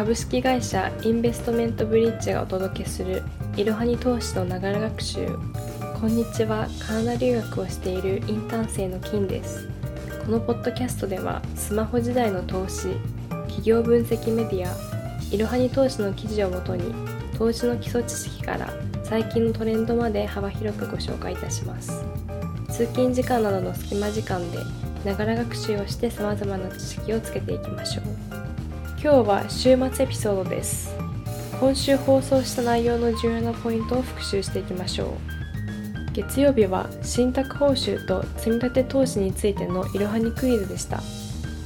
株式会社インベストメントブリッジがお届けするいろはに投資のながら学習。こんにちは。カナダ留学をしているインターン生の金です。このポッドキャストではスマホ時代の投資企業分析メディアいろはに投資の記事をもとに投資の基礎知識から最近のトレンドまで幅広くご紹介いたします。通勤時間などの隙間時間でながら学習をして様々な知識をつけていきましょう。今日は週末エピソードです。今週放送した内容の重要なポイントを復習していきましょう。月曜日は信託報酬と積立投資についてのいろはにクイズでした。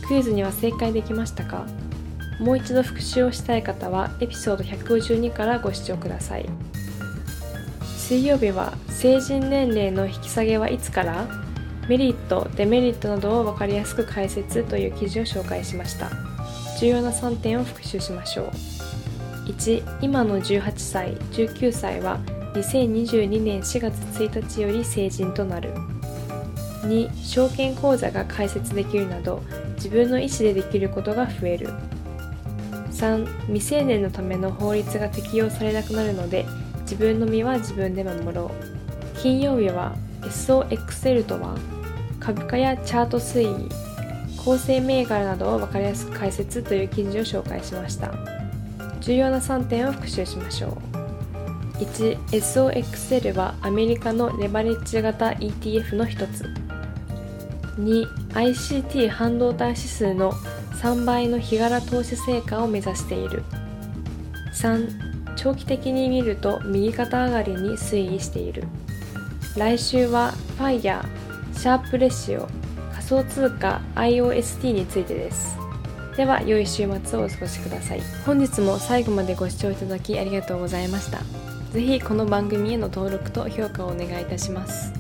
クイズには正解できましたか？もう一度復習をしたい方はエピソード152からご視聴ください。水曜日は成人年齢の引き下げはいつから？メリット、デメリットなどを分かりやすく解説という記事を紹介しました。重要な3点を復習しましょう。1今の18歳19歳は2022年4月1日より成人となる。2証券口座が開設できるなど自分の意思でできることが増える。3未成年のための法律が適用されなくなるので自分の身は自分で守ろう。金曜日は SOXL とは株価やチャート推移。構成銘柄などを分かりやすく解説という記事を紹介しました。重要な3点を復習しましょう。1SOXL はアメリカのレバレッジ型 ETF の一つ。2ICT 半導体指数の3倍の日柄投資成果を目指している。3長期的に見ると右肩上がりに推移している。来週は FIRE シャープレシオ仮想通貨 IOST についてです。では良い週末をお過ごしください。本日も最後までご視聴いただきありがとうございました。ぜひこの番組への登録と評価をお願いいたします。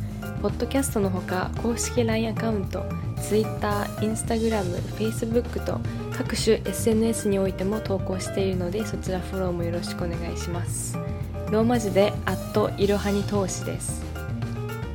ポッドキャストのほか公式 LINE アカウント Twitter、Instagram、Facebook と各種 SNS においても投稿しているのでそちらフォローもよろしくお願いします。ローマ字でいろはに投資です。